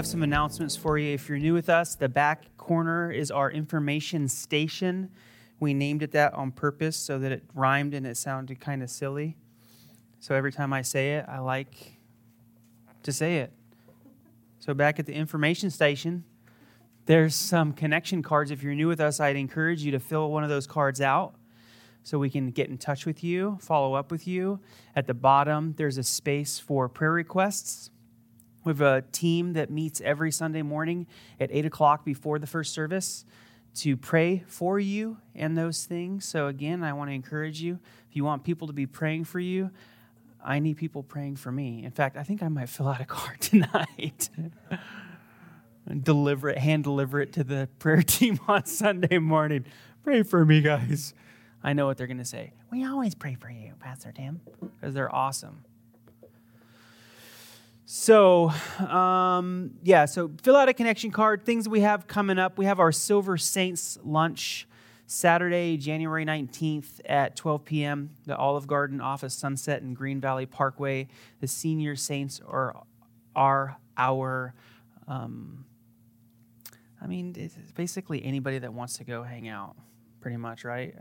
Have some announcements for you. If you're new with us, the back corner is our information station. We named it that on purpose so that it rhymed and it sounded kind of silly. So every time I say it, I like to say it. So back at the information station, there's some connection cards. If you're new with us, I'd encourage you to fill one of those cards out so we can get in touch with you, follow up with you. At the bottom, there's a space for prayer requests. We have a team that meets every Sunday morning at 8 o'clock before the first service to pray for you and those things. So, again, I want to encourage you if you want people to be praying for you, I need people praying for me. In fact, I think I might fill out a card tonight and deliver it, hand deliver it to the prayer team on Sunday morning. Pray for me, guys. I know what they're going to say. We always pray for you, Pastor Tim, because they're awesome. So, um, yeah, so fill out a connection card. Things we have coming up. We have our Silver Saints lunch Saturday, January 19th at 12 p.m., the Olive Garden office, Sunset and Green Valley Parkway. The senior saints are, are our, um, I mean, it's basically anybody that wants to go hang out, pretty much, right?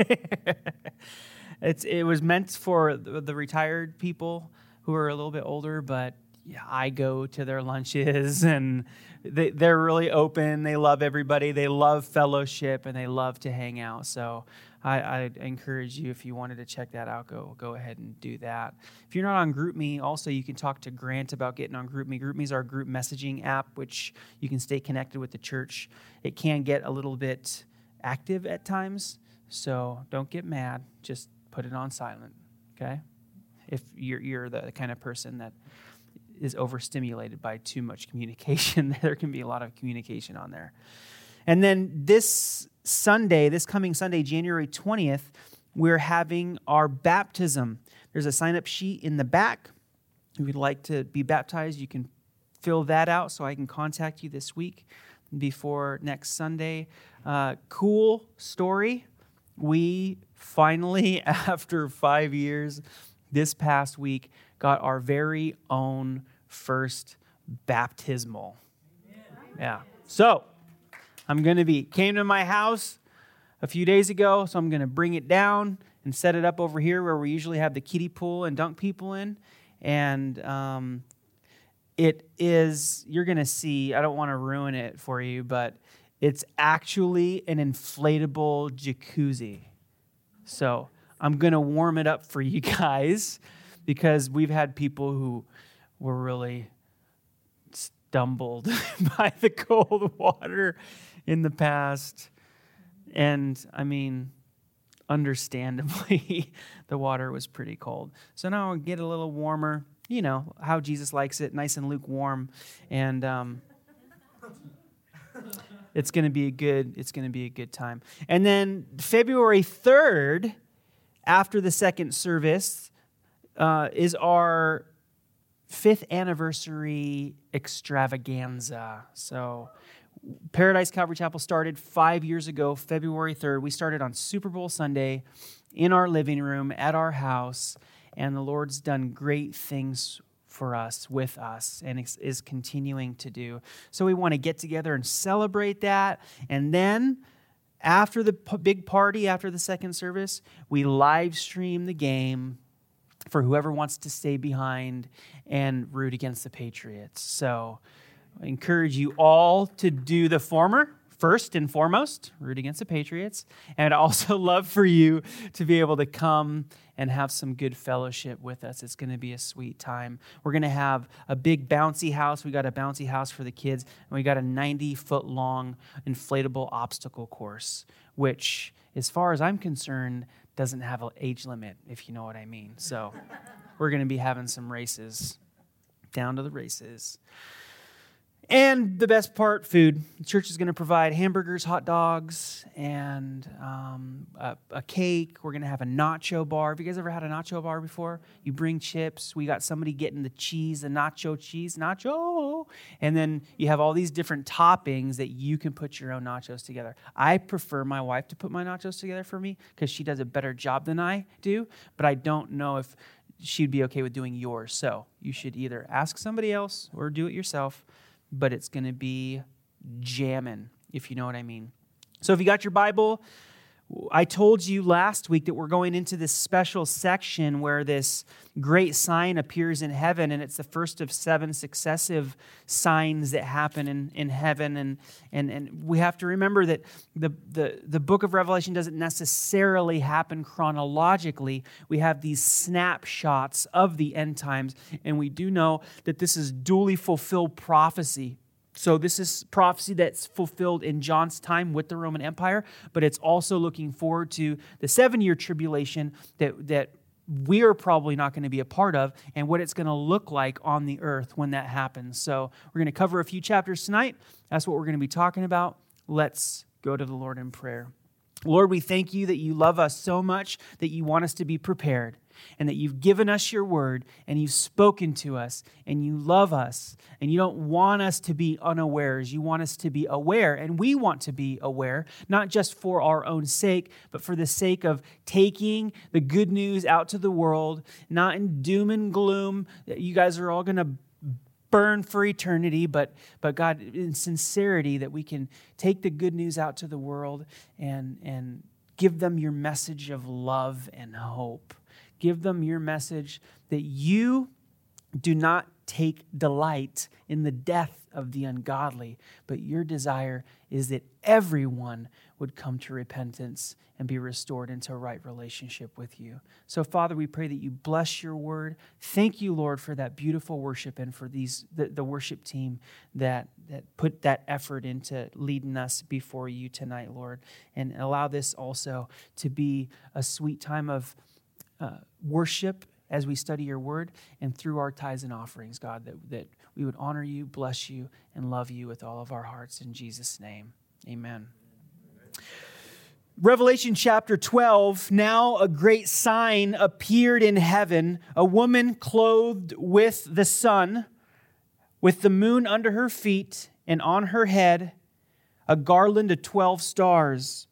it's, it was meant for the retired people who are a little bit older, but yeah, I go to their lunches and they, they're really open. They love everybody. They love fellowship and they love to hang out. So I, I encourage you, if you wanted to check that out, go, go ahead and do that. If you're not on GroupMe, also you can talk to Grant about getting on GroupMe. GroupMe is our group messaging app, which you can stay connected with the church. It can get a little bit active at times, so don't get mad. Just put it on silent, okay? If you're, you're the kind of person that is overstimulated by too much communication. there can be a lot of communication on there. And then this Sunday, this coming Sunday, January 20th, we're having our baptism. There's a sign up sheet in the back. If you'd like to be baptized, you can fill that out so I can contact you this week before next Sunday. Uh, cool story. We finally, after five years, this past week, got our very own first baptismal. Yeah. So I'm going to be, came to my house a few days ago, so I'm going to bring it down and set it up over here where we usually have the kiddie pool and dunk people in. And um, it is, you're going to see, I don't want to ruin it for you, but it's actually an inflatable jacuzzi. So I'm going to warm it up for you guys because we've had people who were really stumbled by the cold water in the past. And I mean, understandably, the water was pretty cold. So now I'll get a little warmer, you know, how Jesus likes it, nice and lukewarm. And, um, it's going to be a good it's going to be a good time and then february 3rd after the second service uh, is our fifth anniversary extravaganza. So, Paradise Calvary Chapel started five years ago, February 3rd. We started on Super Bowl Sunday in our living room at our house, and the Lord's done great things for us, with us, and is continuing to do. So, we want to get together and celebrate that. And then, after the big party, after the second service, we live stream the game for whoever wants to stay behind and root against the Patriots. So I encourage you all to do the former first and foremost, root against the Patriots. And I'd also love for you to be able to come and have some good fellowship with us. It's going to be a sweet time. We're going to have a big bouncy house. We got a bouncy house for the kids, and we got a 90 foot long inflatable obstacle course, which, as far as I'm concerned, doesn't have an age limit, if you know what I mean. So we're going to be having some races, down to the races. And the best part, food. The church is going to provide hamburgers, hot dogs, and um, a, a, cake. We're going to have a nacho bar. Have you guys ever had a nacho bar before? You bring chips. We got somebody getting the cheese, the nacho cheese, nacho. And then you have all these different toppings that you can put your own nachos together. I prefer my wife to put my nachos together for me because she does a better job than I do. But I don't know if she'd be okay with doing yours. So you should either ask somebody else or do it yourself but it's going to be jamming, if you know what I mean. So if you got your Bible, I told you last week that we're going into this special section where this great sign appears in heaven, and it's the first of seven successive signs that happen in, in heaven. And, and, and we have to remember that the, the, the book of Revelation doesn't necessarily happen chronologically. We have these snapshots of the end times, and we do know that this is duly fulfilled prophecy so, this is prophecy that's fulfilled in John's time with the Roman Empire, but it's also looking forward to the seven year tribulation that, that we're probably not going to be a part of and what it's going to look like on the earth when that happens. So, we're going to cover a few chapters tonight. That's what we're going to be talking about. Let's go to the Lord in prayer. Lord, we thank you that you love us so much that you want us to be prepared and that you've given us your word and you've spoken to us and you love us and you don't want us to be unawares. You want us to be aware, and we want to be aware, not just for our own sake, but for the sake of taking the good news out to the world, not in doom and gloom. That you guys are all going to burn for eternity, but, but God, in sincerity, that we can take the good news out to the world and, and give them your message of love and hope. Give them your message that you do not take delight in the death of the ungodly, but your desire is that everyone would come to repentance and be restored into a right relationship with you. So, Father, we pray that you bless your word. Thank you, Lord, for that beautiful worship and for these the, the worship team that, that put that effort into leading us before you tonight, Lord. And allow this also to be a sweet time of uh, worship as we study your word and through our tithes and offerings, God, that, that we would honor you, bless you, and love you with all of our hearts. In Jesus' name, amen. Revelation chapter 12 now a great sign appeared in heaven a woman clothed with the sun, with the moon under her feet, and on her head a garland of 12 stars.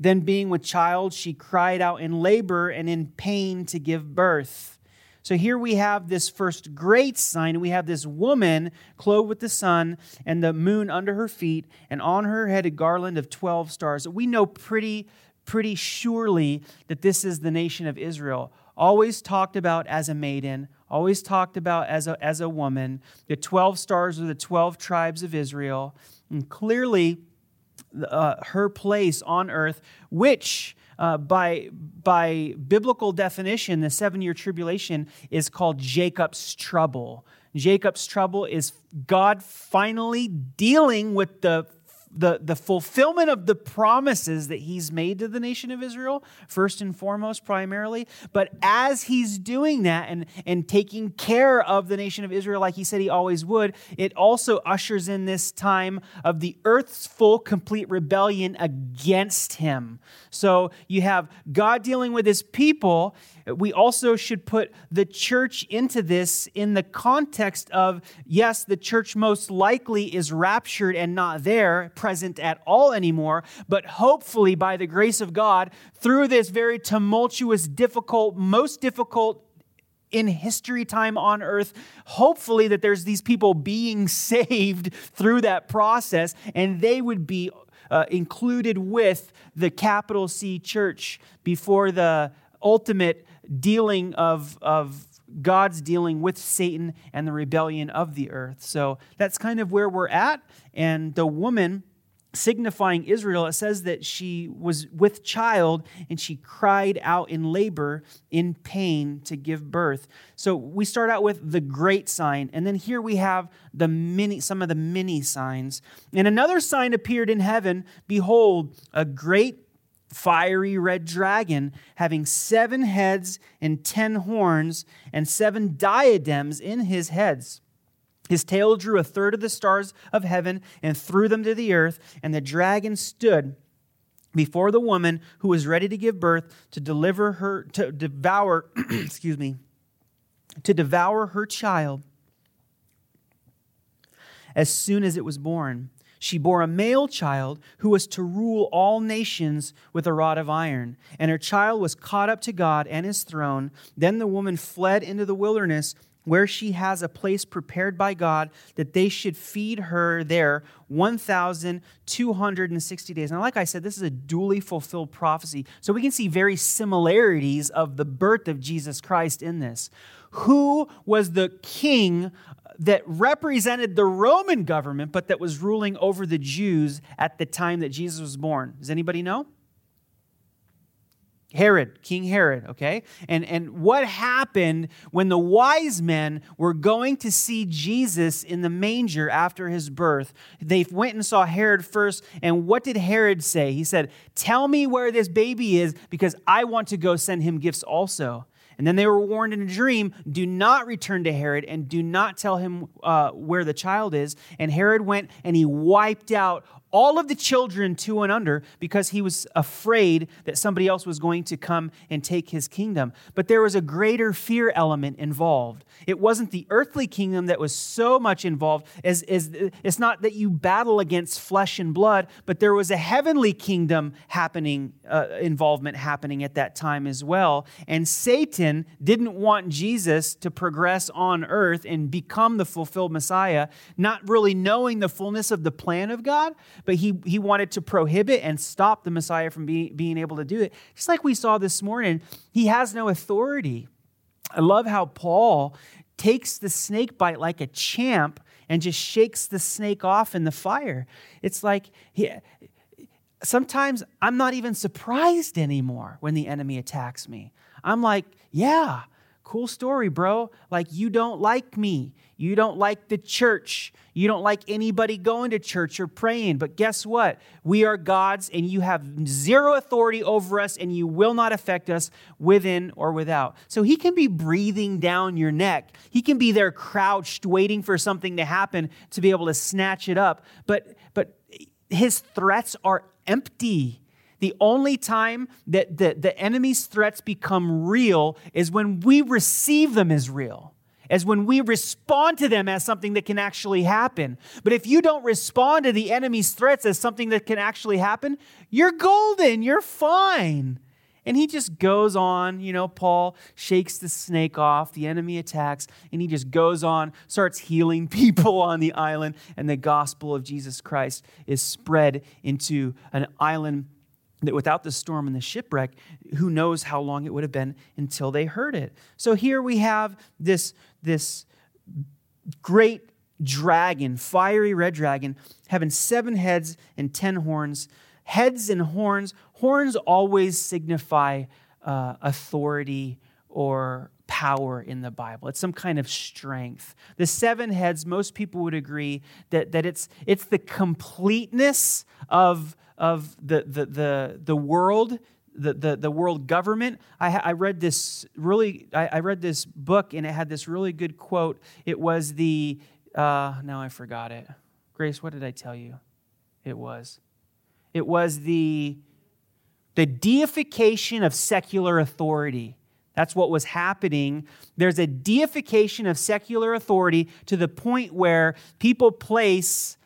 Then, being with child, she cried out in labor and in pain to give birth. So here we have this first great sign. We have this woman clothed with the sun and the moon under her feet, and on her head a garland of 12 stars. We know pretty, pretty surely that this is the nation of Israel. Always talked about as a maiden, always talked about as a, as a woman. The 12 stars are the 12 tribes of Israel. And clearly, uh, her place on earth, which uh, by, by biblical definition, the seven year tribulation is called Jacob's trouble. Jacob's trouble is God finally dealing with the the, the fulfillment of the promises that he's made to the nation of Israel, first and foremost, primarily. But as he's doing that and, and taking care of the nation of Israel like he said he always would, it also ushers in this time of the earth's full, complete rebellion against him. So you have God dealing with his people. We also should put the church into this in the context of yes, the church most likely is raptured and not there present at all anymore, but hopefully, by the grace of God, through this very tumultuous, difficult, most difficult in history time on earth hopefully that there's these people being saved through that process and they would be uh, included with the capital c church before the ultimate dealing of, of God's dealing with Satan and the rebellion of the earth. So that's kind of where we're at. And the woman signifying Israel, it says that she was with child and she cried out in labor in pain to give birth. So we start out with the great sign, and then here we have the many some of the many signs. And another sign appeared in heaven, behold, a great fiery red dragon having seven heads and ten horns and seven diadems in his heads His tail drew a third of the stars of heaven and threw them to the earth, and the dragon stood before the woman who was ready to give birth to deliver her to devour excuse me to devour her child. As soon as it was born she bore a male child who was to rule all nations with a rod of iron and her child was caught up to God and his throne. Then the woman fled into the wilderness where she has a place prepared by God that they should feed her there 1,260 days. Now, like I said, this is a duly fulfilled prophecy. So we can see very similarities of the birth of Jesus Christ in this. Who was the king that represented the Roman government, but that was ruling over the Jews at the time that Jesus was born? Does anybody know? Herod, King Herod, okay? And, and what happened when the wise men were going to see Jesus in the manger after his birth? They went and saw Herod first, and what did Herod say? He said, Tell me where this baby is because I want to go send him gifts also. And then they were warned in a dream do not return to Herod and do not tell him uh, where the child is. And Herod went and he wiped out all of the children two and under because he was afraid that somebody else was going to come and take his kingdom. But there was a greater fear element involved. It wasn't the earthly kingdom that was so much involved as, as it's not that you battle against flesh and blood, but there was a heavenly kingdom happening, uh, involvement happening at that time as well. And Satan didn't want Jesus to progress on earth and become the fulfilled Messiah, not really knowing the fullness of the plan of God but he, he wanted to prohibit and stop the Messiah from be, being able to do it. Just like we saw this morning, he has no authority. I love how Paul takes the snake bite like a champ and just shakes the snake off in the fire. It's like he, sometimes I'm not even surprised anymore when the enemy attacks me. I'm like, yeah, cool story, bro. Like, you don't like me. You don't like the church. You don't like anybody going to church or praying. But guess what? We are God's, and you have zero authority over us, and you will not affect us within or without. So he can be breathing down your neck. He can be there crouched, waiting for something to happen to be able to snatch it up. But, but his threats are empty. The only time that the, the enemy's threats become real is when we receive them as real, as when we respond to them as something that can actually happen. But if you don't respond to the enemy's threats as something that can actually happen, you're golden, you're fine. And he just goes on, you know, Paul shakes the snake off, the enemy attacks, and he just goes on, starts healing people on the island, and the gospel of Jesus Christ is spread into an island that without the storm and the shipwreck, who knows how long it would have been until they heard it. So here we have this, this great dragon, fiery red dragon, having seven heads and ten horns. Heads and horns, horns always signify uh, authority or power in the Bible. It's some kind of strength. The seven heads, most people would agree that, that it's, it's the completeness of of the, the, the, the world, the, the, the world government. I, I read this really, I, I read this book and it had this really good quote. It was the, uh, now I forgot it. Grace, what did I tell you? It was. It was the, the deification of secular authority. That's what was happening. There's a deification of secular authority to the point where people place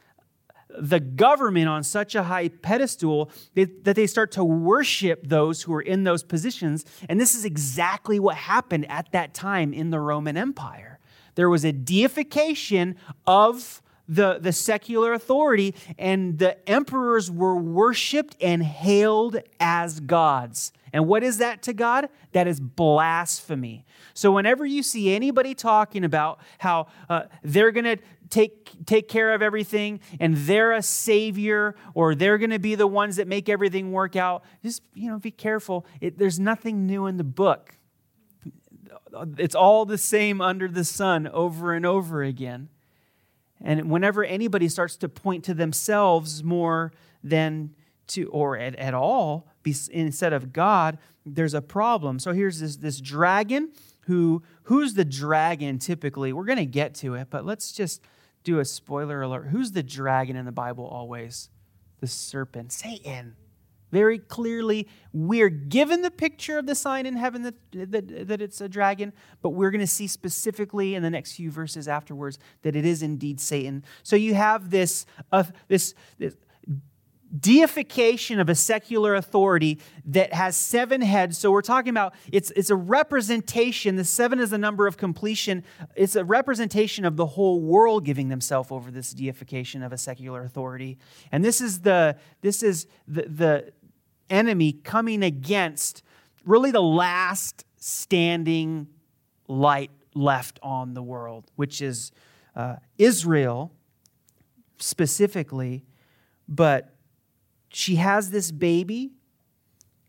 the government on such a high pedestal that they start to worship those who are in those positions. And this is exactly what happened at that time in the Roman Empire. There was a deification of the, the secular authority, and the emperors were worshiped and hailed as gods. And what is that to God? That is blasphemy. So, whenever you see anybody talking about how uh, they're going to take, take care of everything and they're a savior or they're going to be the ones that make everything work out, just, you know, be careful. It, there's nothing new in the book. It's all the same under the sun over and over again. And whenever anybody starts to point to themselves more than to, or at, at all, instead of God, there's a problem. So here's this, this dragon who, who's the dragon typically? We're going to get to it, but let's just do a spoiler alert. Who's the dragon in the Bible always? The serpent, Satan. Very clearly, we're given the picture of the sign in heaven that, that, that it's a dragon, but we're going to see specifically in the next few verses afterwards that it is indeed Satan. So you have this, uh, this, this deification of a secular authority that has seven heads. So we're talking about it's, it's a representation. The seven is the number of completion. It's a representation of the whole world giving themselves over this deification of a secular authority. And this is the this is the, the enemy coming against really the last standing light left on the world, which is uh, Israel specifically, but she has this baby,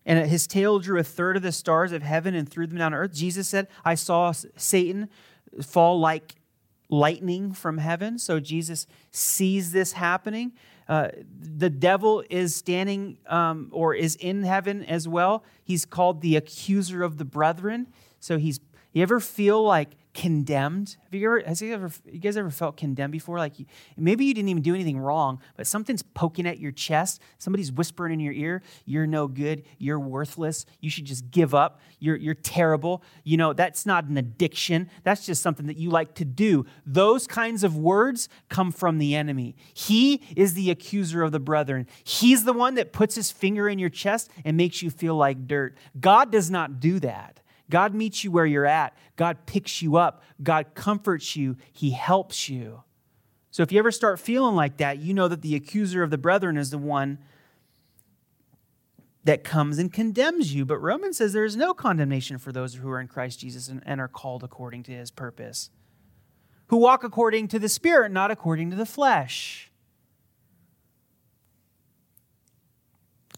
and his tail drew a third of the stars of heaven and threw them down to earth. Jesus said, I saw Satan fall like lightning from heaven. So Jesus sees this happening. Uh, the devil is standing um, or is in heaven as well. He's called the accuser of the brethren. So he's, you ever feel like condemned. Have you ever, has you ever, you guys ever felt condemned before? Like you, maybe you didn't even do anything wrong, but something's poking at your chest. Somebody's whispering in your ear, you're no good. You're worthless. You should just give up. You're, you're terrible. You know, that's not an addiction. That's just something that you like to do. Those kinds of words come from the enemy. He is the accuser of the brethren. He's the one that puts his finger in your chest and makes you feel like dirt. God does not do that. God meets you where you're at. God picks you up. God comforts you. He helps you. So if you ever start feeling like that, you know that the accuser of the brethren is the one that comes and condemns you. But Romans says there is no condemnation for those who are in Christ Jesus and, and are called according to his purpose, who walk according to the Spirit, not according to the flesh.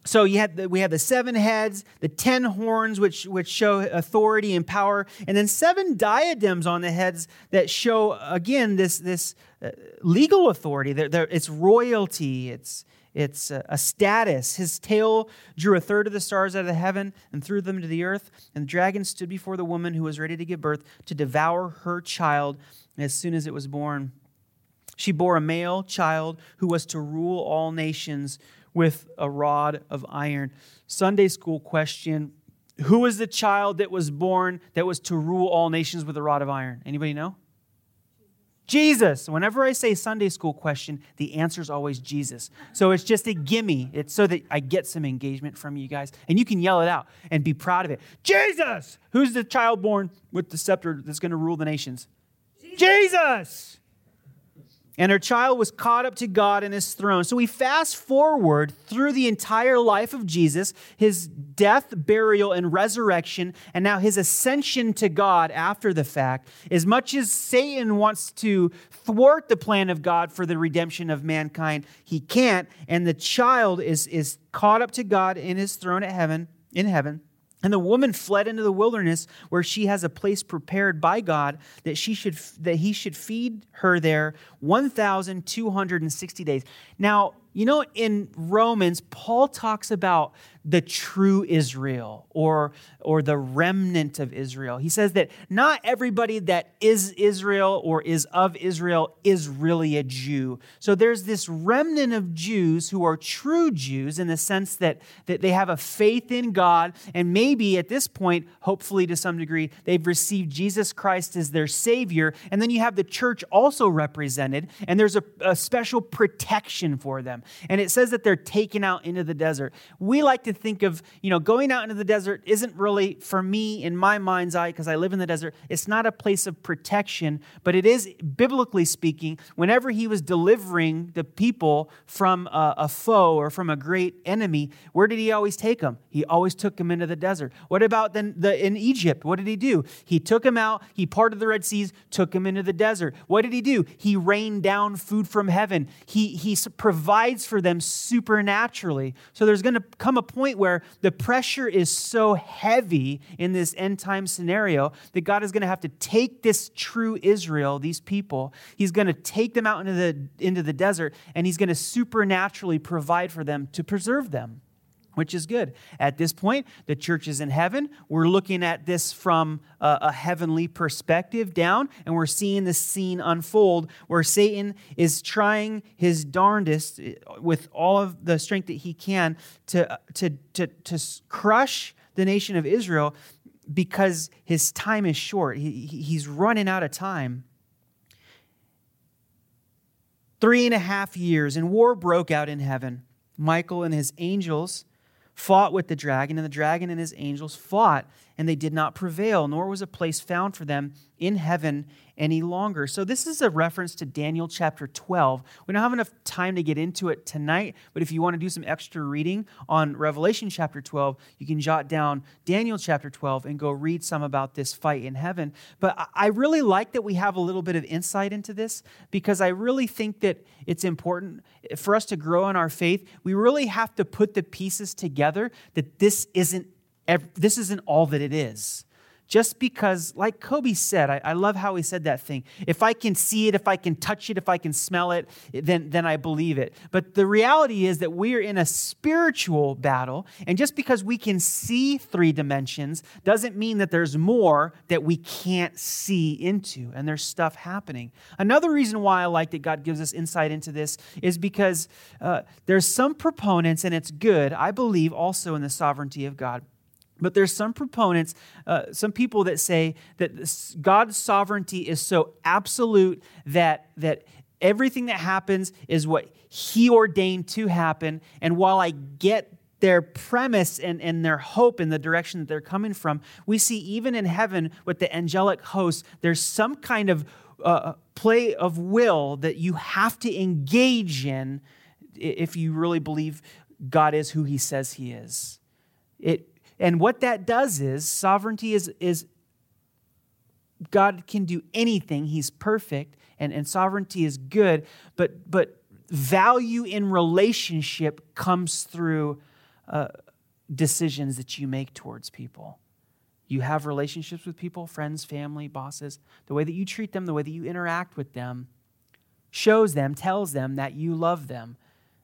So you the, we have the seven heads, the ten horns, which, which show authority and power, and then seven diadems on the heads that show, again, this, this uh, legal authority. They're, they're, it's royalty, it's, it's a status. His tail drew a third of the stars out of the heaven and threw them to the earth. And the dragon stood before the woman who was ready to give birth to devour her child as soon as it was born. She bore a male child who was to rule all nations with a rod of iron. Sunday school question Who is the child that was born that was to rule all nations with a rod of iron? Anybody know? Jesus. Whenever I say Sunday school question, the answer is always Jesus. So it's just a gimme. It's so that I get some engagement from you guys. And you can yell it out and be proud of it. Jesus! Who's the child born with the scepter that's going to rule the nations? Jesus! Jesus! And her child was caught up to God in his throne. So we fast forward through the entire life of Jesus, his death, burial, and resurrection, and now his ascension to God after the fact. As much as Satan wants to thwart the plan of God for the redemption of mankind, he can't. And the child is, is caught up to God in his throne at heaven, in heaven. And the woman fled into the wilderness where she has a place prepared by God that she should that he should feed her there 1260 days. Now, you know in Romans Paul talks about the true Israel or, or the remnant of Israel. He says that not everybody that is Israel or is of Israel is really a Jew. So there's this remnant of Jews who are true Jews in the sense that, that they have a faith in God, and maybe at this point, hopefully to some degree, they've received Jesus Christ as their Savior. And then you have the church also represented, and there's a, a special protection for them. And it says that they're taken out into the desert. We like to think of, you know, going out into the desert isn't really, for me, in my mind's eye, because I live in the desert, it's not a place of protection, but it is, biblically speaking, whenever he was delivering the people from a, a foe or from a great enemy, where did he always take them? He always took them into the desert. What about then the, in Egypt? What did he do? He took them out, he parted the Red Seas, took them into the desert. What did he do? He rained down food from heaven. He, he provides for them supernaturally. So there's going to come a point point where the pressure is so heavy in this end time scenario that God is going to have to take this true Israel, these people, He's going to take them out into the, into the desert and He's going to supernaturally provide for them to preserve them. Which is good. At this point, the church is in heaven. We're looking at this from a, a, heavenly perspective down, and we're seeing the scene unfold where Satan is trying his darndest eh, with all of the strength that he can to, to, to, to crush the nation of Israel because his time is short. He, he's running out of time. Three and a half years, and war broke out in heaven. Michael and his angels fought with the dragon, and the dragon and his angels fought, and they did not prevail, nor was a place found for them in heaven any longer. So, this is a reference to Daniel chapter 12. We don't have enough time to get into it tonight, but if you want to do some extra reading on Revelation chapter 12, you can jot down Daniel chapter 12 and go read some about this fight in heaven. But I really like that we have a little bit of insight into this because I really think that it's important for us to grow in our faith. We really have to put the pieces together that this isn't this isn't all that it is just because, like Kobe said, I, I, love how he said that thing. If I can see it, if I can touch it, if I can smell it, then, then I believe it. But the reality is that we are in a spiritual battle. And just because we can see three dimensions doesn't mean that there's more that we can't see into. And there's stuff happening. Another reason why I like that God gives us insight into this is because uh, there's some proponents, and it's good, I believe, also in the sovereignty of God. But there's some proponents, uh, some people that say that God's sovereignty is so absolute that, that everything that happens is what He ordained to happen. And while I get their premise and, and their hope in the direction that they're coming from, we see even in heaven with the angelic hosts, there's some kind of uh, play of will that you have to engage in if you really believe God is who He says He is. It, and what that does is sovereignty is, is God can do anything, He's perfect, and, and sovereignty is good, but, but value in relationship comes through uh, decisions that you make towards people. You have relationships with people, friends, family, bosses. The way that you treat them, the way that you interact with them, shows them, tells them that you love them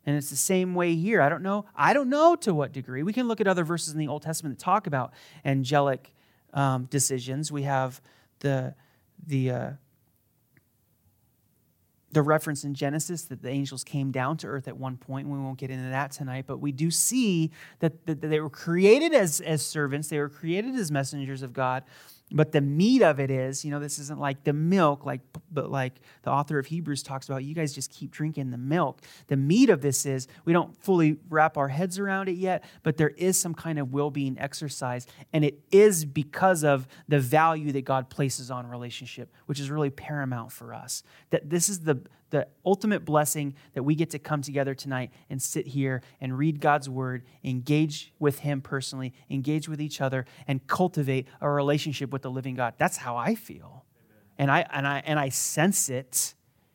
and it's the same way here. I don't know. I don't know to what degree. We can look at other verses in the Old Testament that talk about angelic um, decisions. We have the the uh, the reference in Genesis that the angels came down to earth at one point. We won't get into that tonight, but we do see that, that they were created as, as servants, they were created as messengers of God, but the meat of it is, you know, this isn't like the milk, like but like the author of Hebrews talks about. You guys just keep drinking the milk. The meat of this is we don't fully wrap our heads around it yet, but there is some kind of well-being exercise, and it is because of the value that God places on relationship, which is really paramount for us. That this is the the ultimate blessing that we get to come together tonight and sit here and read God's word, engage with Him personally, engage with each other, and cultivate a relationship with the living God. That's how I feel. And I, and, I, and I sense it,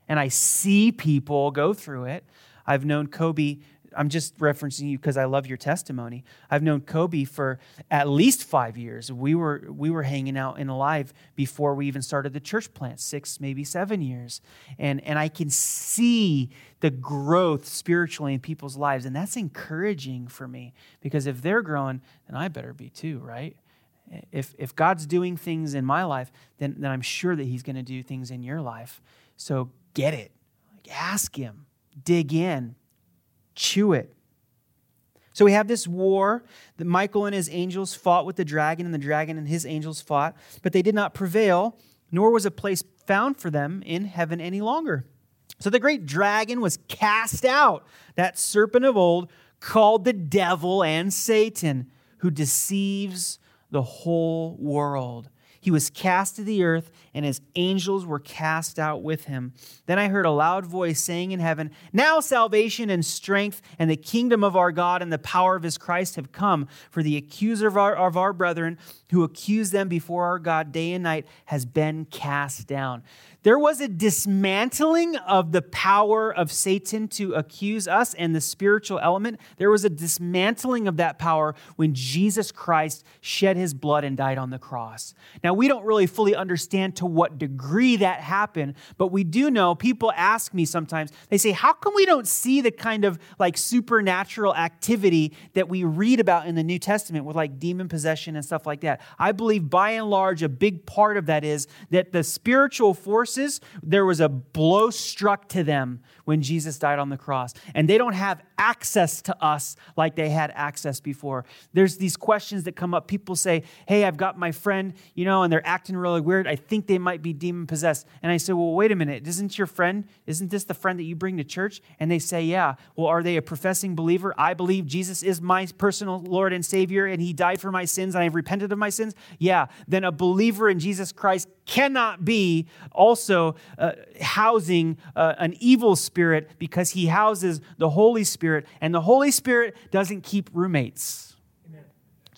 and I see people go through it. I've known Kobe I'm just referencing you because I love your testimony. I've known Kobe for at least five years. We were we were hanging out in Alive before we even started the church plant, six maybe seven years, and and I can see the growth spiritually in people's lives, and that's encouraging for me because if they're growing, then I better be too, right? If if God's doing things in my life, then then I'm sure that He's going to do things in your life. So get it, like ask Him, dig in chew it. So we have this war that Michael and his angels fought with the dragon, and the dragon and his angels fought, but they did not prevail, nor was a place found for them in heaven any longer. So the great dragon was cast out, that serpent of old, called the devil and Satan, who deceives the whole world. He was cast to the earth, and his angels were cast out with him. Then I heard a loud voice saying in heaven, Now salvation and strength and the kingdom of our God and the power of his Christ have come. For the accuser of our, of our brethren, who accused them before our God day and night, has been cast down. There was a dismantling of the power of Satan to accuse us and the spiritual element. There was a dismantling of that power when Jesus Christ shed his blood and died on the cross. Now, we don't really fully understand to what degree that happened, but we do know people ask me sometimes, they say, How come we don't see the kind of like supernatural activity that we read about in the New Testament with like demon possession and stuff like that? I believe by and large, a big part of that is that the spiritual forces, there was a blow struck to them when Jesus died on the cross. And they don't have access to us like they had access before. There's these questions that come up. People say, Hey, I've got my friend, you know, and they're acting really weird. I think they might be demon possessed. And I say, Well, wait a minute. Isn't your friend, isn't this the friend that you bring to church? And they say, Yeah. Well, are they a professing believer? I believe Jesus is my personal Lord and Savior, and He died for my sins, and I've repented of my sins. Yeah. Then a believer in Jesus Christ cannot be also uh, housing uh, an evil spirit because he houses the Holy Spirit, and the Holy Spirit doesn't keep roommates.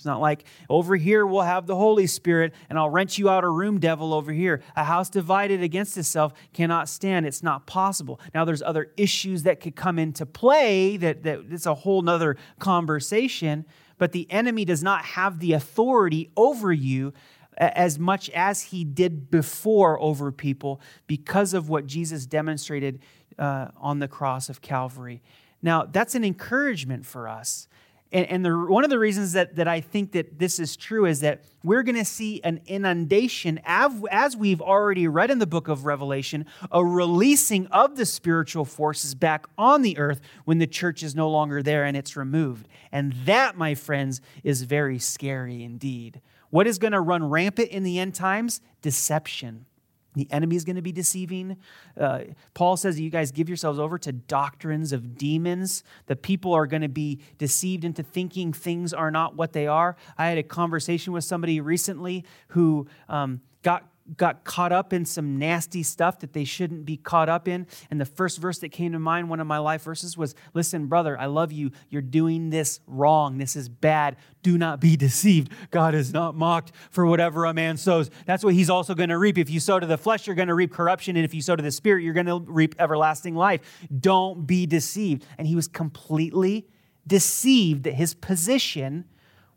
It's not like over here we'll have the Holy Spirit and I'll rent you out a room, devil, over here. A house divided against itself cannot stand. It's not possible. Now, there's other issues that could come into play that, that it's a whole nother conversation, but the enemy does not have the authority over you as much as he did before over people because of what Jesus demonstrated uh, on the cross of Calvary. Now, that's an encouragement for us. And, and the, one of the reasons that, that I think that this is true is that we're going to see an inundation, as, as we've already read in the book of Revelation, a releasing of the spiritual forces back on the earth when the church is no longer there and it's removed. And that, my friends, is very scary indeed. What is going to run rampant in the end times? Deception. The enemy is going to be deceiving. Uh, Paul says you guys give yourselves over to doctrines of demons. The people are going to be deceived into thinking things are not what they are. I had a conversation with somebody recently who um, got got caught up in some nasty stuff that they shouldn't be caught up in. And the first verse that came to mind, one of my life verses, was Listen, brother, I love you. You're doing this wrong. This is bad. Do not be deceived. God is not mocked for whatever a man sows. That's what he's also going to reap. If you sow to the flesh, you're going to reap corruption. And if you sow to the spirit, you're going to reap everlasting life. Don't be deceived. And he was completely deceived that his position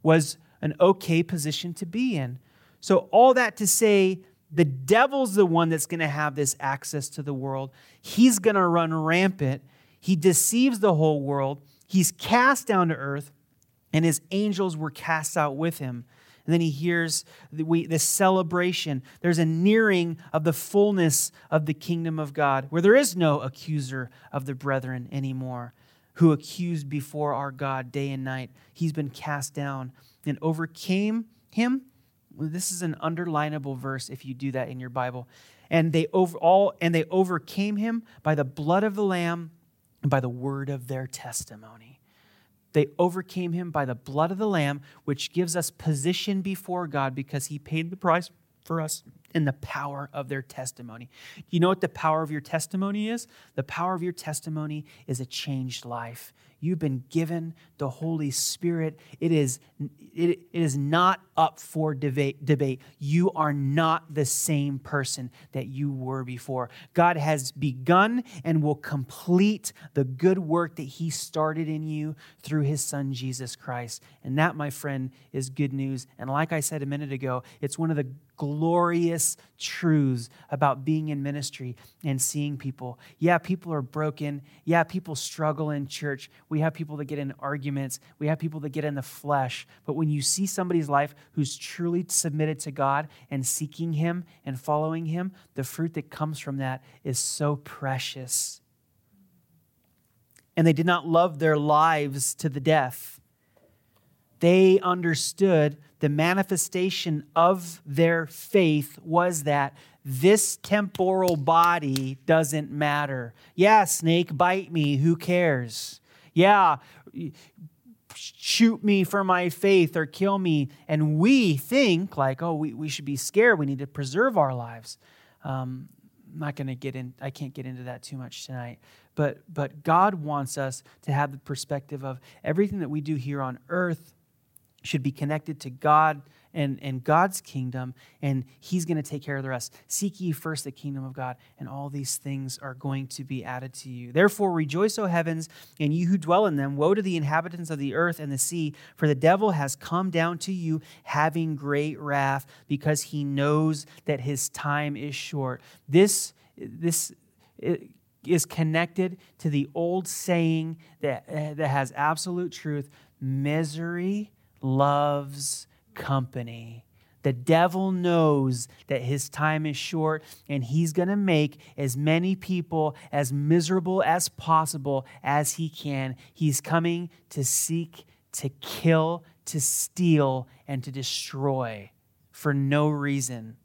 was an okay position to be in. So, all that to say, the devil's the one that's going to have this access to the world. He's going to run rampant. He deceives the whole world. He's cast down to earth, and his angels were cast out with him. And then he hears the, we, this celebration. There's a nearing of the fullness of the kingdom of God, where there is no accuser of the brethren anymore, who accused before our God day and night. He's been cast down and overcame him this is an underlinable verse if you do that in your Bible. And they over all and they overcame him by the blood of the lamb and by the word of their testimony. They overcame him by the blood of the lamb, which gives us position before God because he paid the price for us in the power of their testimony. You know what the power of your testimony is? The power of your testimony is a changed life. You've been given the Holy Spirit. It is, it, it is not up for debate, debate. You are not the same person that you were before. God has begun and will complete the good work that He started in you through His Son, Jesus Christ. And that, my friend, is good news. And like I said a minute ago, it's one of the glorious truths about being in ministry and seeing people. Yeah, people are broken. Yeah, people struggle in church. We have people that get in arguments. We have people that get in the flesh. But when you see somebody's life who's truly submitted to God and seeking Him and following Him, the fruit that comes from that is so precious. And they did not love their lives to the death. They understood the manifestation of their faith was that this temporal body doesn't matter. Yeah, snake, bite me, who cares? Yeah, shoot me for my faith or kill me. And we think, like, oh, we, we should be scared. We need to preserve our lives. Um, I'm not going to get in, I can't get into that too much tonight. But, but God wants us to have the perspective of everything that we do here on earth should be connected to God and, and God's kingdom, and He's going to take care of the rest. Seek ye first the kingdom of God, and all these things are going to be added to you. Therefore, rejoice, O heavens, and you who dwell in them. Woe to the inhabitants of the earth and the sea, for the devil has come down to you, having great wrath, because he knows that his time is short. This, this, is connected to the old saying that, uh, that has absolute truth misery loves company. The devil knows that his time is short, and he's going to make as many people as miserable as possible as he can. He's coming to seek, to kill, to steal, and to destroy for no reason.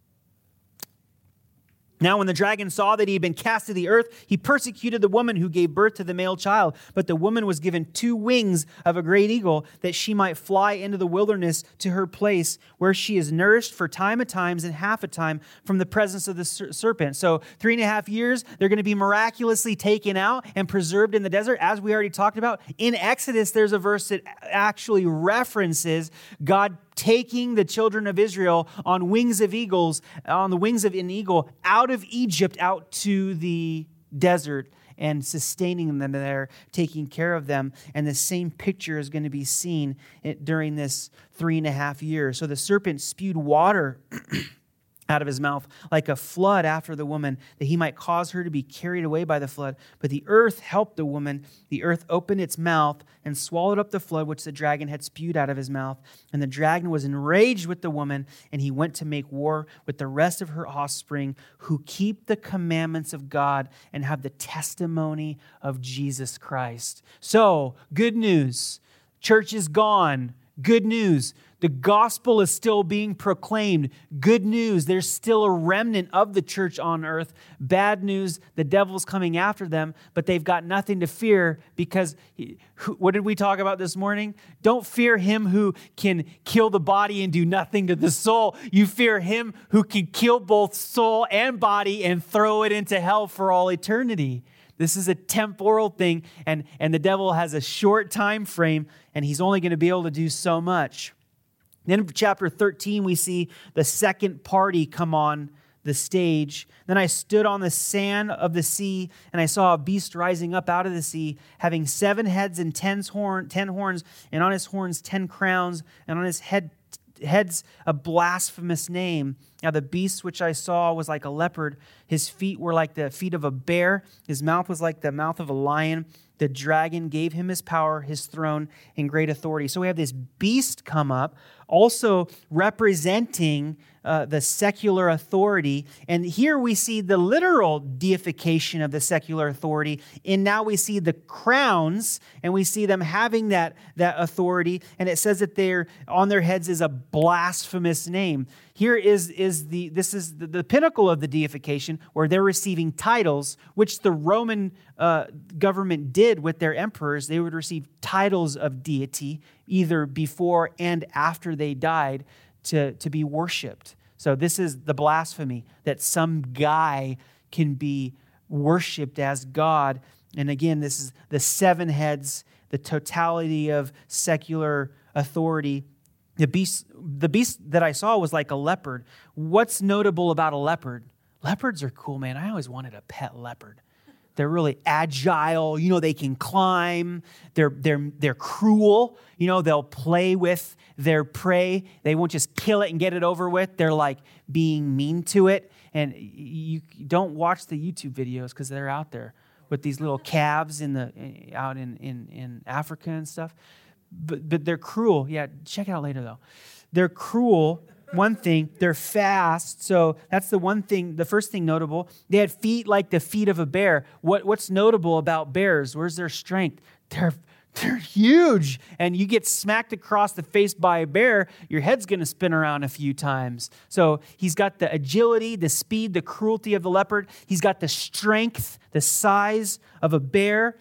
Now, when the dragon saw that he had been cast to the earth, he persecuted the woman who gave birth to the male child. But the woman was given two wings of a great eagle, that she might fly into the wilderness to her place, where she is nourished for time at times and half a time from the presence of the serpent. So, three and a half years, they're going to be miraculously taken out and preserved in the desert, as we already talked about. In Exodus, there's a verse that actually references God taking the children of Israel on wings of eagles, on the wings of an eagle, out of Egypt out to the desert and sustaining them there, taking care of them. And the same picture is going to be seen eh, during this three and a half years. So the serpent spewed water. out of his mouth like a flood after the woman, that he might cause her to be carried away by the flood. But the earth helped the woman. The earth opened its mouth and swallowed up the flood which the dragon had spewed out of his mouth. And the dragon was enraged with the woman, and he went to make war with the rest of her offspring who keep the commandments of God and have the testimony of Jesus Christ. So, good news. Church is gone. Good news. The gospel is still being proclaimed. Good news, there's still a remnant of the church on earth. Bad news, the devil's coming after them, but they've got nothing to fear because he, what did we talk about this morning? Don't fear him who can kill the body and do nothing to the soul. You fear him who can kill both soul and body and throw it into hell for all eternity. This is a temporal thing, and, and the devil has a short time frame, and he's only going to be able to do so much. Then chapter 13, we see the second party come on the stage. Then I stood on the sand of the sea, and I saw a beast rising up out of the sea, having seven heads and ten, horn, ten horns, and on his horns ten crowns, and on his head heads a blasphemous name. Now, the beast which I saw was like a leopard. His feet were like the feet of a bear. His mouth was like the mouth of a lion. The dragon gave him his power, his throne, and great authority. So we have this beast come up also representing uh, the secular authority. And here we see the literal deification of the secular authority. And now we see the crowns and we see them having that, that authority. And it says that they're on their heads is a blasphemous name. Here is, is the this is the, the pinnacle of the deification where they're receiving titles, which the Roman uh, government did with their emperors. They would receive titles of deity either before and after they died to, to be worshiped. So, this is the blasphemy that some guy can be worshiped as God. And again, this is the seven heads, the totality of secular authority. The beast, the beast that I saw was like a leopard. What's notable about a leopard? Leopards are cool, man. I always wanted a pet leopard. They're really agile. You know, they can climb. They're, they're, they're cruel. You know, they'll play with their prey. They won't just kill it and get it over with. They're like being mean to it. And you don't watch the YouTube videos because they're out there with these little calves in the eh, out in, in, in Africa and stuff. But, but they're cruel. Yeah, check it out later though. They're cruel one thing, they're fast. So that's the one thing, the first thing notable. They had feet like the feet of a bear. What, what's notable about bears? Where's their strength? They're, they're huge. And you get smacked across the face by a bear, your head's going to spin around a few times. So he's got the agility, the speed, the cruelty of the leopard. He's got the strength, the size of a bear.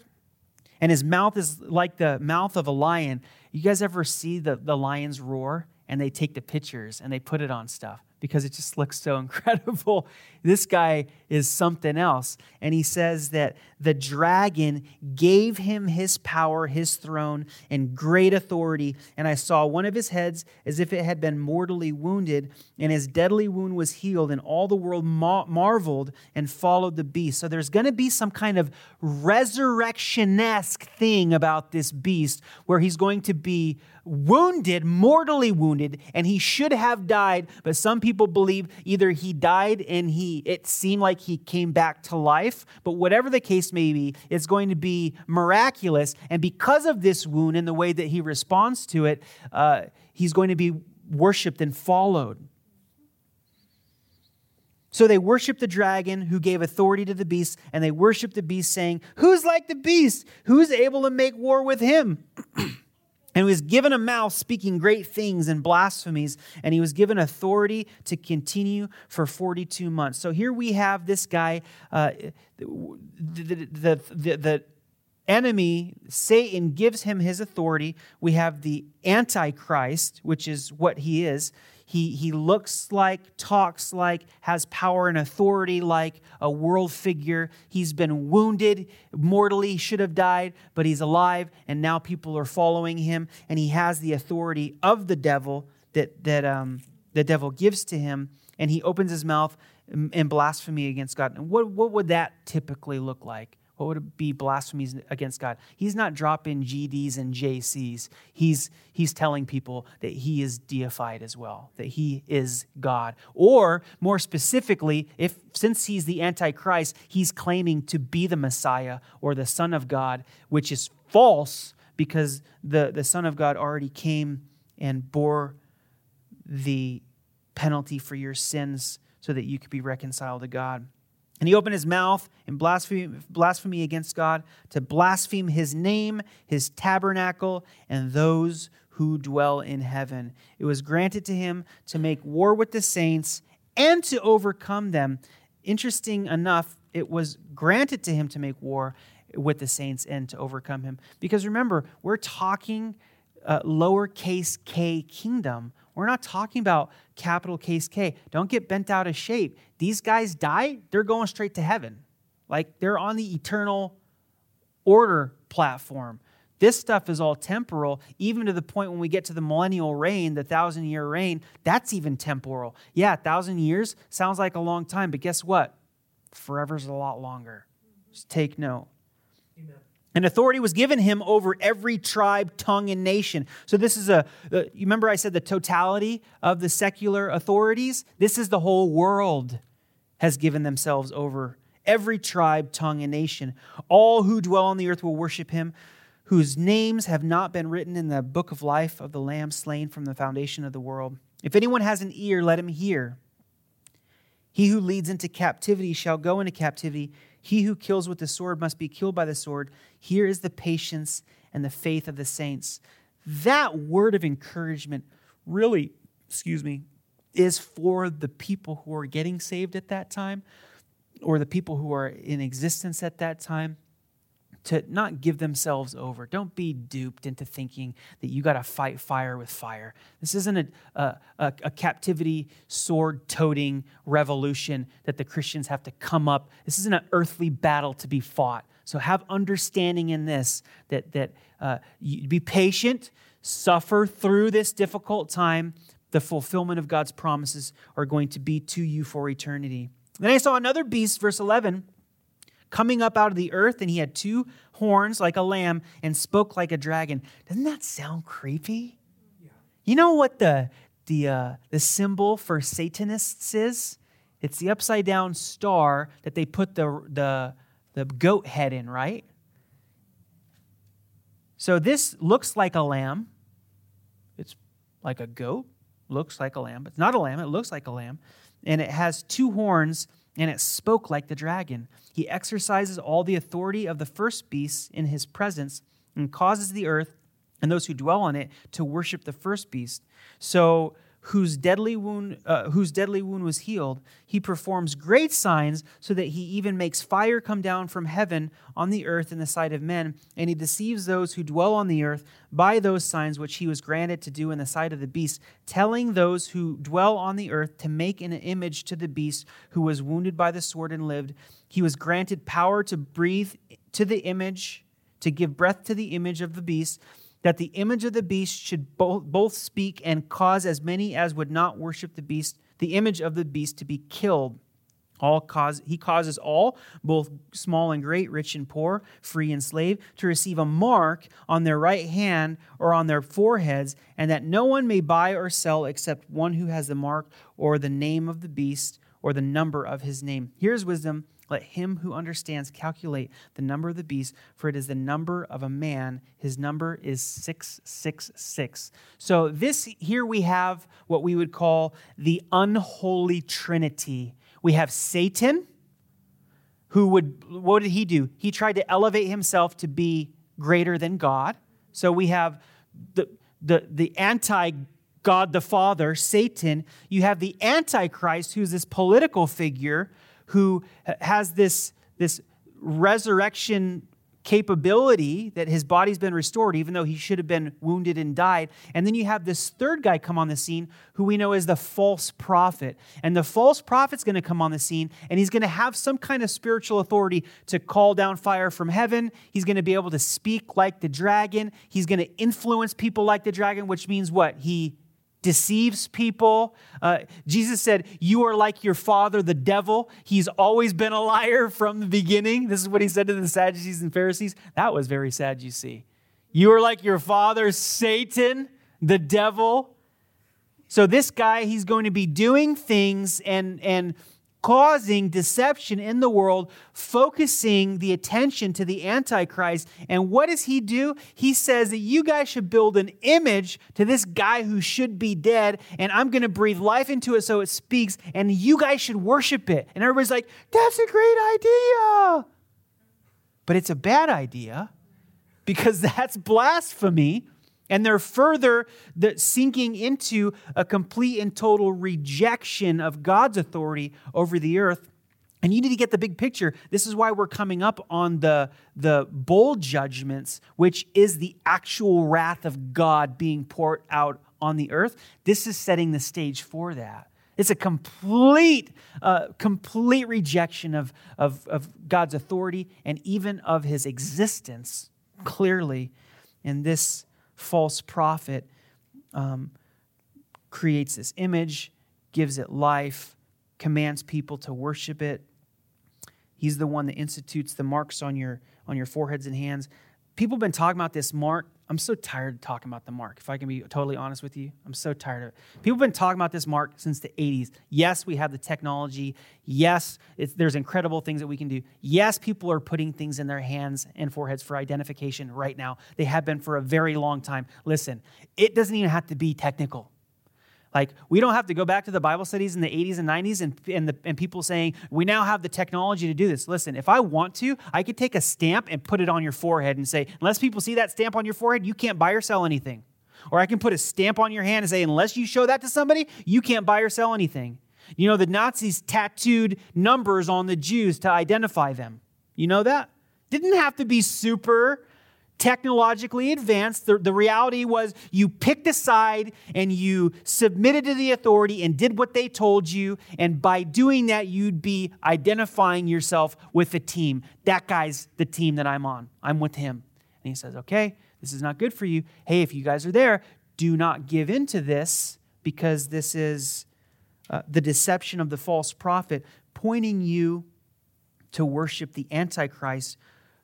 And his mouth is like the mouth of a lion. You guys ever see the, the lion's roar? And they take the pictures and they put it on stuff. because it just looks so incredible. This guy is something else. And he says that the dragon gave him his power, his throne, and great authority. And I saw one of his heads as if it had been mortally wounded, and his deadly wound was healed, and all the world ma- marveled and followed the beast. So there's going to be some kind of resurrection esque thing about this beast where he's going to be wounded, mortally wounded, and he should have died. But some people believe either he died and he it seemed like he came back to life. But whatever the case may be, it's going to be miraculous. And because of this wound and the way that he responds to it, uh, he's going to be worshiped and followed. So they worshiped the dragon who gave authority to the beast, and they worshiped the beast, saying, Who's like the beast? Who's able to make war with him? And he was given a mouth speaking great things and blasphemies, and he was given authority to continue for 42 months. So here we have this guy, uh, the, the, the, the enemy, Satan, gives him his authority. We have the Antichrist, which is what he is. He, he looks like, talks like, has power and authority like a world figure. He's been wounded mortally, should have died, but he's alive, and now people are following him, and he has the authority of the devil that, that um, the devil gives to him, and he opens his mouth in blasphemy against God. And what, what would that typically look like? What would it be blasphemies against God? He's not dropping GDs and JCs. He's, he's telling people that he is deified as well, that he is God. Or more specifically, if since he's the Antichrist, he's claiming to be the Messiah or the Son of God, which is false because the, the Son of God already came and bore the penalty for your sins so that you could be reconciled to God. And he opened his mouth in blasphemy, blasphemy against God to blaspheme his name, his tabernacle, and those who dwell in heaven. It was granted to him to make war with the saints and to overcome them. Interesting enough, it was granted to him to make war with the saints and to overcome him. Because remember, we're talking uh, lowercase k kingdom. We're not talking about capital case K. Don't get bent out of shape. These guys die, they're going straight to heaven. Like they're on the eternal order platform. This stuff is all temporal, even to the point when we get to the millennial reign, the thousand year reign, that's even temporal. Yeah, thousand years sounds like a long time, but guess what? Forever's a lot longer. Just take note. Amen. And authority was given him over every tribe, tongue, and nation. So, this is a, you remember I said the totality of the secular authorities? This is the whole world has given themselves over. Every tribe, tongue, and nation. All who dwell on the earth will worship him, whose names have not been written in the book of life of the Lamb slain from the foundation of the world. If anyone has an ear, let him hear. He who leads into captivity shall go into captivity. He who kills with the sword must be killed by the sword. Here is the patience and the faith of the saints. That word of encouragement really, excuse me, is for the people who are getting saved at that time or the people who are in existence at that time to not give themselves over. Don't be duped into thinking that you got to fight fire with fire. This isn't a, a, a captivity sword toting revolution that the Christians have to come up. This isn't an earthly battle to be fought. So have understanding in this that, that uh, be patient, suffer through this difficult time. The fulfillment of God's promises are going to be to you for eternity. Then I saw another beast, verse 11 coming up out of the earth, and he had two horns like a lamb and spoke like a dragon. Doesn't that sound creepy? Yeah. You know what the, the, uh, the symbol for Satanists is? It's the upside down star that they put the, the, the goat head in, right? So this looks like a lamb. It's like a goat, looks like a lamb. It's not a lamb, it looks like a lamb. And it has two horns and it spoke like the dragon. He exercises all the authority of the first beast in his presence and causes the earth and those who dwell on it to worship the first beast. So whose deadly wound uh, whose deadly wound was healed he performs great signs so that he even makes fire come down from heaven on the earth in the sight of men. And he deceives those who dwell on the earth by those signs which he was granted to do in the sight of the beast telling those who dwell on the earth to make an image to the beast who was wounded by the sword and lived. He was granted power to breathe to the image to give breath to the image of the beast that the image of the beast should both, both speak and cause as many as would not worship the beast, the image of the beast, to be killed. All cause, he causes all, both small and great, rich and poor, free and slave, to receive a mark on their right hand or on their foreheads, and that no one may buy or sell except one who has the mark or the name of the beast or the number of his name. Here's wisdom let him who understands calculate the number of the beast, for it is the number of a man. His number is 666. So, this here we have what we would call the unholy trinity. We have Satan, who would, what did he do? He tried to elevate himself to be greater than God. So, we have the, the, the anti God the Father, Satan. You have the Antichrist, who's this political figure who has this, this resurrection capability that his body's been restored, even though he should have been wounded and died. And then you have this third guy come on the scene who we know is the false prophet. And the false prophet's going to come on the scene and he's going to have some kind of spiritual authority to call down fire from heaven. He's going to be able to speak like the dragon. He's going to influence people like the dragon, which means what? He deceives people. Uh, Jesus said, You are like your father, the devil. He's always been a liar from the beginning. This is what he said to the Sadducees and Pharisees. That was very sad, you see. You are like your father, Satan, the devil. So, this guy, he's going to be doing things and, and causing deception in the world, focusing the attention to the Antichrist. And what does he do? He says that you guys should build an image to this guy who should be dead, and I'm going to breathe life into it so it speaks, and you guys should worship it. And everybody's like, that's a great idea. But it's a bad idea because that's blasphemy and they're further sinking into a complete and total rejection of God's authority over the earth. And you need to get the big picture. This is why we're coming up on the, the bowl judgments, which is the actual wrath of God being poured out on the earth. This is setting the stage for that. It's a complete, uh, complete rejection of, of, of God's authority and even of his existence, clearly. And this false prophet um, creates this image, gives it life, commands people to worship it. He's the one that institutes the marks on your on your foreheads and hands. People have been talking about this mark I'm so tired of talking about the mark. If I can be totally honest with you, I'm so tired of it. People have been talking about this mark since the 80s. Yes, we have the technology. Yes, there's incredible things that we can do. Yes, people are putting things in their hands and foreheads for identification right now. They have been for a very long time. Listen, it doesn't even have to be technical. Like, we don't have to go back to the Bible studies in the 80s and 90s and, and, the, and people saying, we now have the technology to do this. Listen, if I want to, I could take a stamp and put it on your forehead and say, unless people see that stamp on your forehead, you can't buy or sell anything. Or I can put a stamp on your hand and say, unless you show that to somebody, you can't buy or sell anything. You know, the Nazis tattooed numbers on the Jews to identify them. You know that? Didn't have to be super technologically advanced. The, the reality was you picked a side and you submitted to the authority and did what they told you. And by doing that, you'd be identifying yourself with the team. That guy's the team that I'm on. I'm with him. And he says, okay, this is not good for you. Hey, if you guys are there, do not give in to this because this is uh, the deception of the false prophet pointing you to worship the Antichrist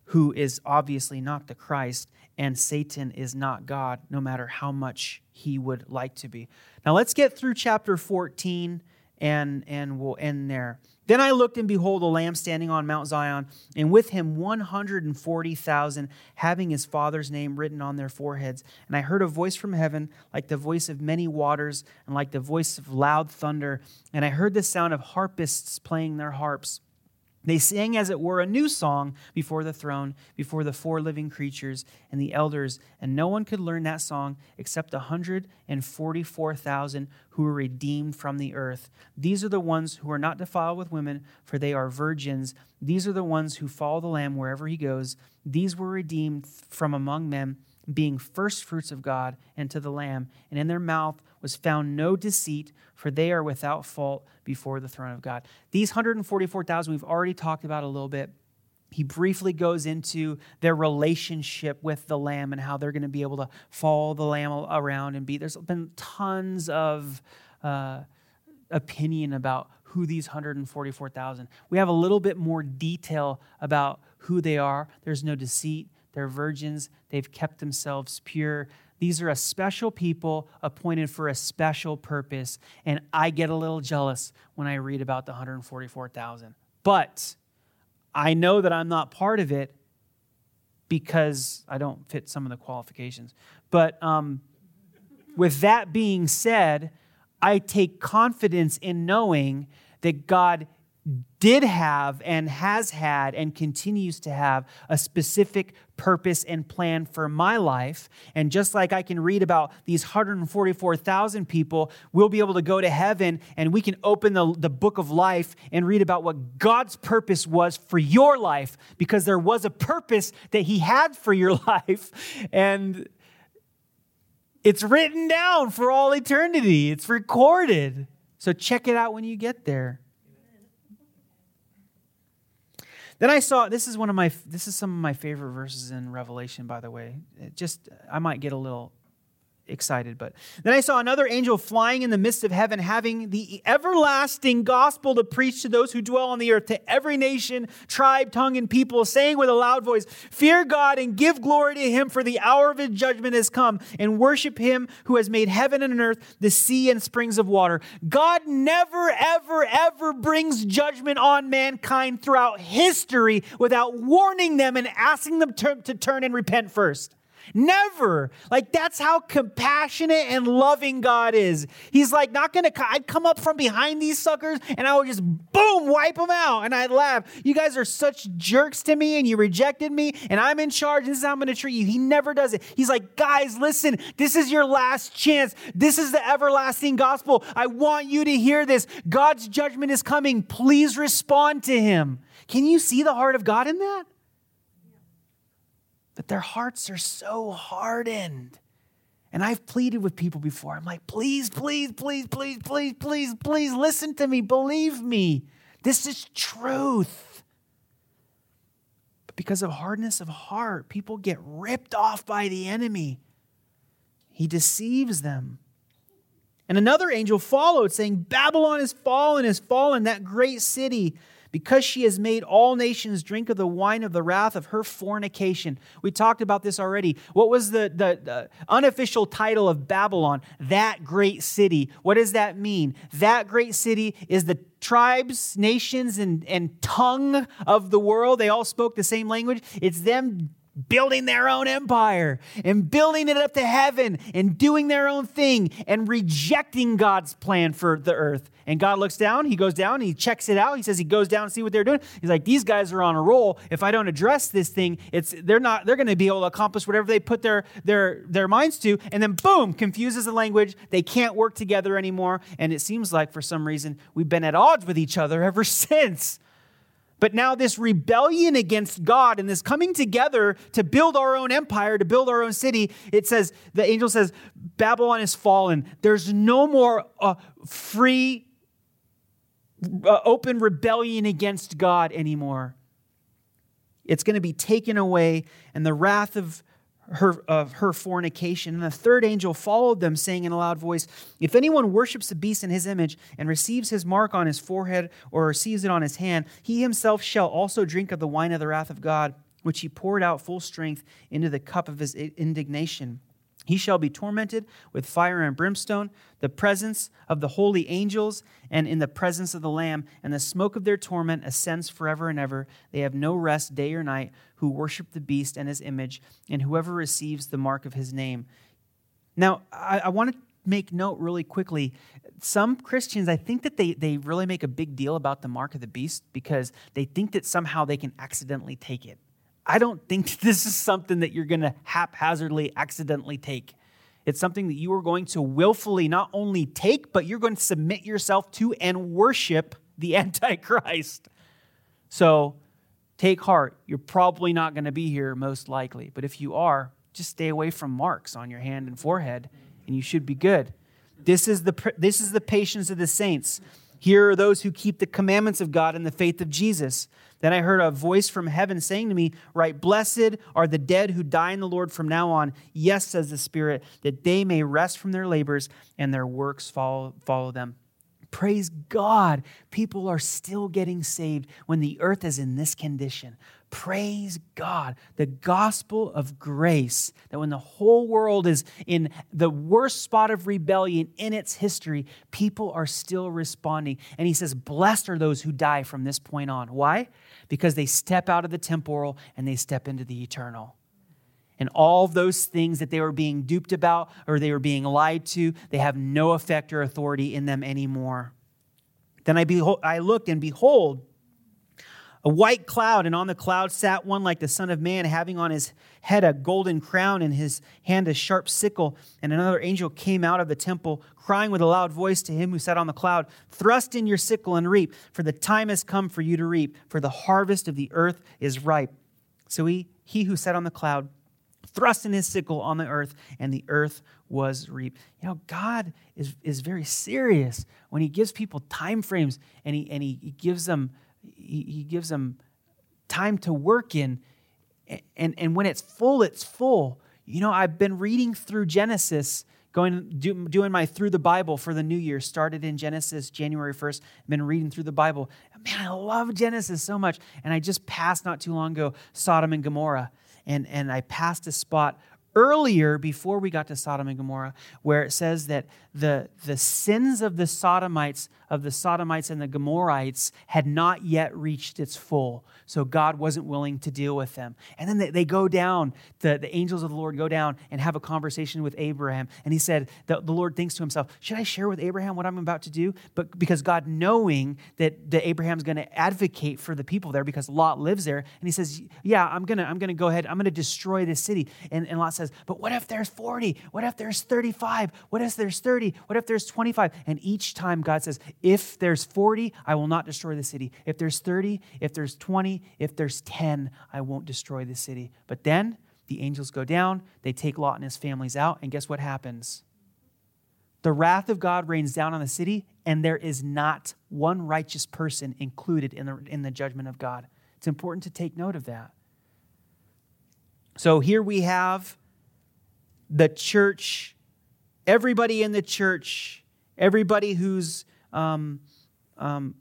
who is obviously not the Christ, and Satan is not God, no matter how much he would like to be. Now let's get through chapter 14 and, and we'll end there. Then I looked, and behold, a lamb standing on Mount Zion, and with him 140,000, having his father's name written on their foreheads. And I heard a voice from heaven, like the voice of many waters, and like the voice of loud thunder. And I heard the sound of harpists playing their harps. They sang, as it were, a new song before the throne, before the four living creatures and the elders, and no one could learn that song except 144,000 who were redeemed from the earth. These are the ones who are not defiled with women, for they are virgins. These are the ones who follow the Lamb wherever he goes. These were redeemed from among men, being firstfruits of God and to the Lamb, and in their mouth was found no deceit, for they are without fault before the throne of God. These 144,000 we've already talked about a little bit. He briefly goes into their relationship with the lamb and how they're going to be able to follow the lamb around and be. There's been tons of uh, opinion about who these 144,000. We have a little bit more detail about who they are. There's no deceit. They're virgins. They've kept themselves pure. These are a special people appointed for a special purpose. And I get a little jealous when I read about the 144,000. But I know that I'm not part of it because I don't fit some of the qualifications. But um, with that being said, I take confidence in knowing that God did have and has had and continues to have a specific purpose and plan for my life. And just like I can read about these 144,000 people, we'll be able to go to heaven and we can open the, the book of life and read about what God's purpose was for your life because there was a purpose that He had for your life. And it's written down for all eternity, it's recorded. So check it out when you get there. Then I saw this is one of my this is some of my favorite verses in Revelation by the way. It just I might get a little excited. But then I saw another angel flying in the midst of heaven, having the everlasting gospel to preach to those who dwell on the earth, to every nation, tribe, tongue, and people, saying with a loud voice, Fear God and give glory to him, for the hour of his judgment has come, and worship him who has made heaven and earth, the sea and springs of water. God never, ever, ever brings judgment on mankind throughout history without warning them and asking them to, to turn and repent first. Never. Like that's how compassionate and loving God is. He's like not gonna. I'd come up from behind these suckers and I would just boom wipe them out, and I'd laugh. You guys are such jerks to me, and you rejected me, and I'm in charge. This is how I'm gonna treat you. He never does it. He's like, guys, listen. This is your last chance. This is the everlasting gospel. I want you to hear this. God's judgment is coming. Please respond to Him. Can you see the heart of God in that? But their hearts are so hardened. And I've pleaded with people before. I'm like, please, please, please, please, please, please, please listen to me. Believe me. This is truth. But because of hardness of heart, people get ripped off by the enemy. He deceives them. And another angel followed, saying, Babylon is fallen, is fallen, that great city because she has made all nations drink of the wine of the wrath of her fornication. We talked about this already. What was the, the, the, unofficial title of Babylon? That great city. What does that mean? That great city is the tribes, nations, and, and tongue of the world. They all spoke the same language. It's them building their own empire and building it up to heaven and doing their own thing and rejecting God's plan for the earth. And God looks down, he goes down, he checks it out. He says he goes down and see what they're doing. He's like, these guys are on a roll. If I don't address this thing, it's they're not they're going to be able to accomplish whatever they put their their their minds to. And then boom, confuses the language. They can't work together anymore. And it seems like for some reason we've been at odds with each other ever since. But now, this rebellion against God and this coming together to build our own empire, to build our own city, it says, the angel says, Babylon is fallen. There's no more uh, free, uh, open rebellion against God anymore. It's going to be taken away, and the wrath of her, of her fornication. And the third angel followed them, saying in a loud voice, If anyone worships the beast in his image and receives his mark on his forehead or receives it on his hand, he himself shall also drink of the wine of the wrath of God, which he poured out full strength into the cup of his indignation. He shall be tormented with fire and brimstone, the presence of the holy angels, and in the presence of the Lamb, and the smoke of their torment ascends forever and ever. They have no rest day or night who worship the beast and his image, and whoever receives the mark of his name. Now, I, I want to make note really quickly. Some Christians, I think that they, they really make a big deal about the mark of the beast because they think that somehow they can accidentally take it. I don't think this is something that you're going to haphazardly accidentally take. It's something that you are going to willfully not only take, but you're going to submit yourself to and worship the Antichrist. So take heart. You're probably not going to be here, most likely. But if you are, just stay away from marks on your hand and forehead, and you should be good. This is the, this is the patience of the saints. Here are those who keep the commandments of God and the faith of Jesus. Then I heard a voice from heaven saying to me, Write, blessed are the dead who die in the Lord from now on. Yes, says the Spirit, that they may rest from their labors and their works follow, follow them. Praise God, people are still getting saved when the earth is in this condition. Praise God, the gospel of grace, that when the whole world is in the worst spot of rebellion in its history, people are still responding. And he says, Blessed are those who die from this point on. Why? Because they step out of the temporal and they step into the eternal. And all those things that they were being duped about or they were being lied to, they have no effect or authority in them anymore. Then I, behold, I looked, and behold, a white cloud, and on the cloud sat one like the Son of Man, having on his head a golden crown, and his hand a sharp sickle. And another angel came out of the temple, crying with a loud voice to him who sat on the cloud Thrust in your sickle and reap, for the time has come for you to reap, for the harvest of the earth is ripe. So he, he who sat on the cloud thrust in his sickle on the earth, and the earth was reaped. You know, God is, is very serious when he gives people time frames and he, and he, he gives them he, he gives them time to work in. And, and when it's full, it's full. You know, I've been reading through Genesis, going do, doing my through the Bible for the new year. Started in Genesis January 1st. Been reading through the Bible. Man, I love Genesis so much. And I just passed not too long ago Sodom and Gomorrah and, and I passed a spot earlier before we got to Sodom and Gomorrah where it says that the, the sins of the Sodomites, of the Sodomites and the Gomorrites, had not yet reached its full. So God wasn't willing to deal with them. And then they, they go down, the, the angels of the Lord go down and have a conversation with Abraham. And he said, the, the Lord thinks to himself, Should I share with Abraham what I'm about to do? But because God, knowing that, that Abraham's going to advocate for the people there because Lot lives there, and he says, Yeah, I'm going to I'm gonna go ahead, I'm going to destroy this city. And, and Lot says, But what if there's 40? What if there's 35? What if there's 30? What if there's 25? And each time God says, If there's 40, I will not destroy the city. If there's 30, if there's 20, if there's 10, I won't destroy the city. But then the angels go down, they take Lot and his families out, and guess what happens? The wrath of God rains down on the city, and there is not one righteous person included in the, in the judgment of God. It's important to take note of that. So here we have the church, everybody in the church, everybody who's um, um,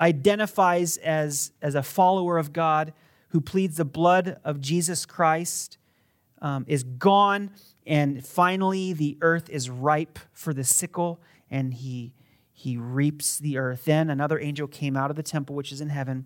identifies as, as a follower of God, who pleads the blood of Jesus Christ, um, is gone. And finally, the earth is ripe for the sickle, and he, he reaps the earth. Then another angel came out of the temple, which is in heaven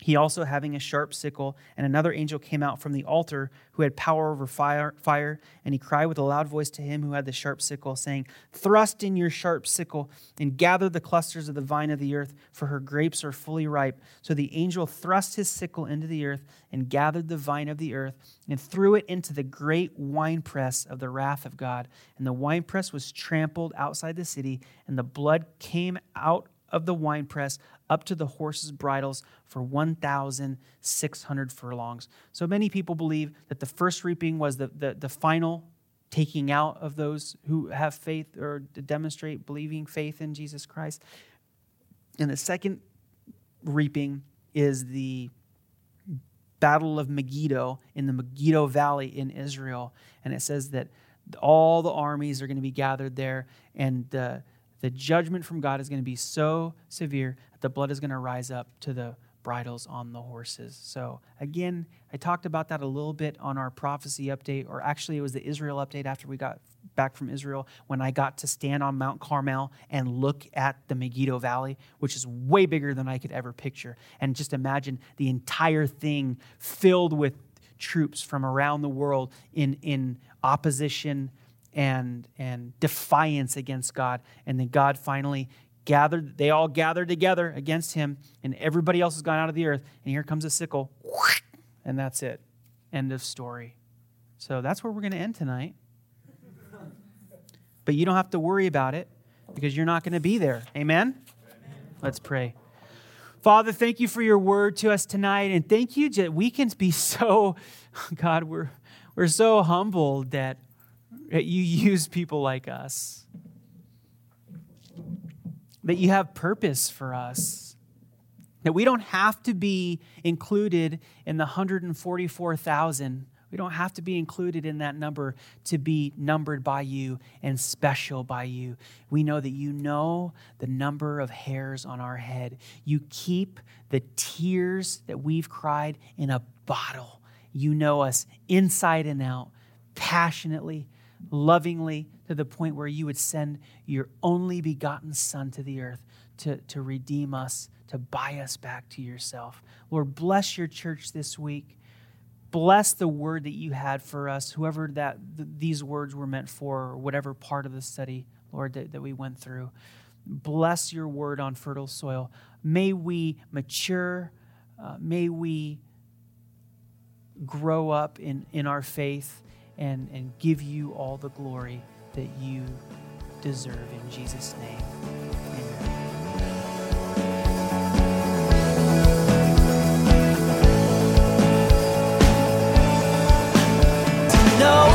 he also having a sharp sickle, and another angel came out from the altar who had power over fire, fire, and he cried with a loud voice to him who had the sharp sickle, saying, Thrust in your sharp sickle and gather the clusters of the vine of the earth, for her grapes are fully ripe. So the angel thrust his sickle into the earth and gathered the vine of the earth and threw it into the great winepress of the wrath of God. And the winepress was trampled outside the city, and the blood came out of the winepress up to the horses' bridles for 1,600 furlongs. So many people believe that the first reaping was the, the, the final taking out of those who have faith or demonstrate believing faith in Jesus Christ. And the second reaping is the Battle of Megiddo in the Megiddo Valley in Israel. And it says that all the armies are going to be gathered there, and the the judgment from God is going to be so severe that the blood is going to rise up to the bridles on the horses. So, again, I talked about that a little bit on our prophecy update, or actually, it was the Israel update after we got back from Israel when I got to stand on Mount Carmel and look at the Megiddo Valley, which is way bigger than I could ever picture. And just imagine the entire thing filled with troops from around the world in, in opposition and, and defiance against God. And then God finally gathered, they all gathered together against him, and everybody else has gone out of the earth. And here comes a sickle, and that's it. End of story. So that's where we're going to end tonight. But you don't have to worry about it because you're not going to be there. Amen? Let's pray. Father, thank you for your word to us tonight. And thank you that we can be so, God, we're, we're so humbled that, that you use people like us, that you have purpose for us, that we don't have to be included in the 144,000 we don't have to be included in that number to be numbered by you and special by you. We know that you know the number of hairs on our head. You keep the tears that we've cried in a bottle. You know us inside and out, passionately, lovingly, to the point where you would send your only begotten Son to the earth to, to redeem us, to buy us back to yourself. Lord, bless your church this week bless the word that you had for us, whoever that th- these words were meant for, or whatever part of the study, Lord, that, that we went through. Bless your word on fertile soil. May we mature. Uh, may we grow up in, in our faith and, and give you all the glory that you deserve. In Jesus' name, amen. No.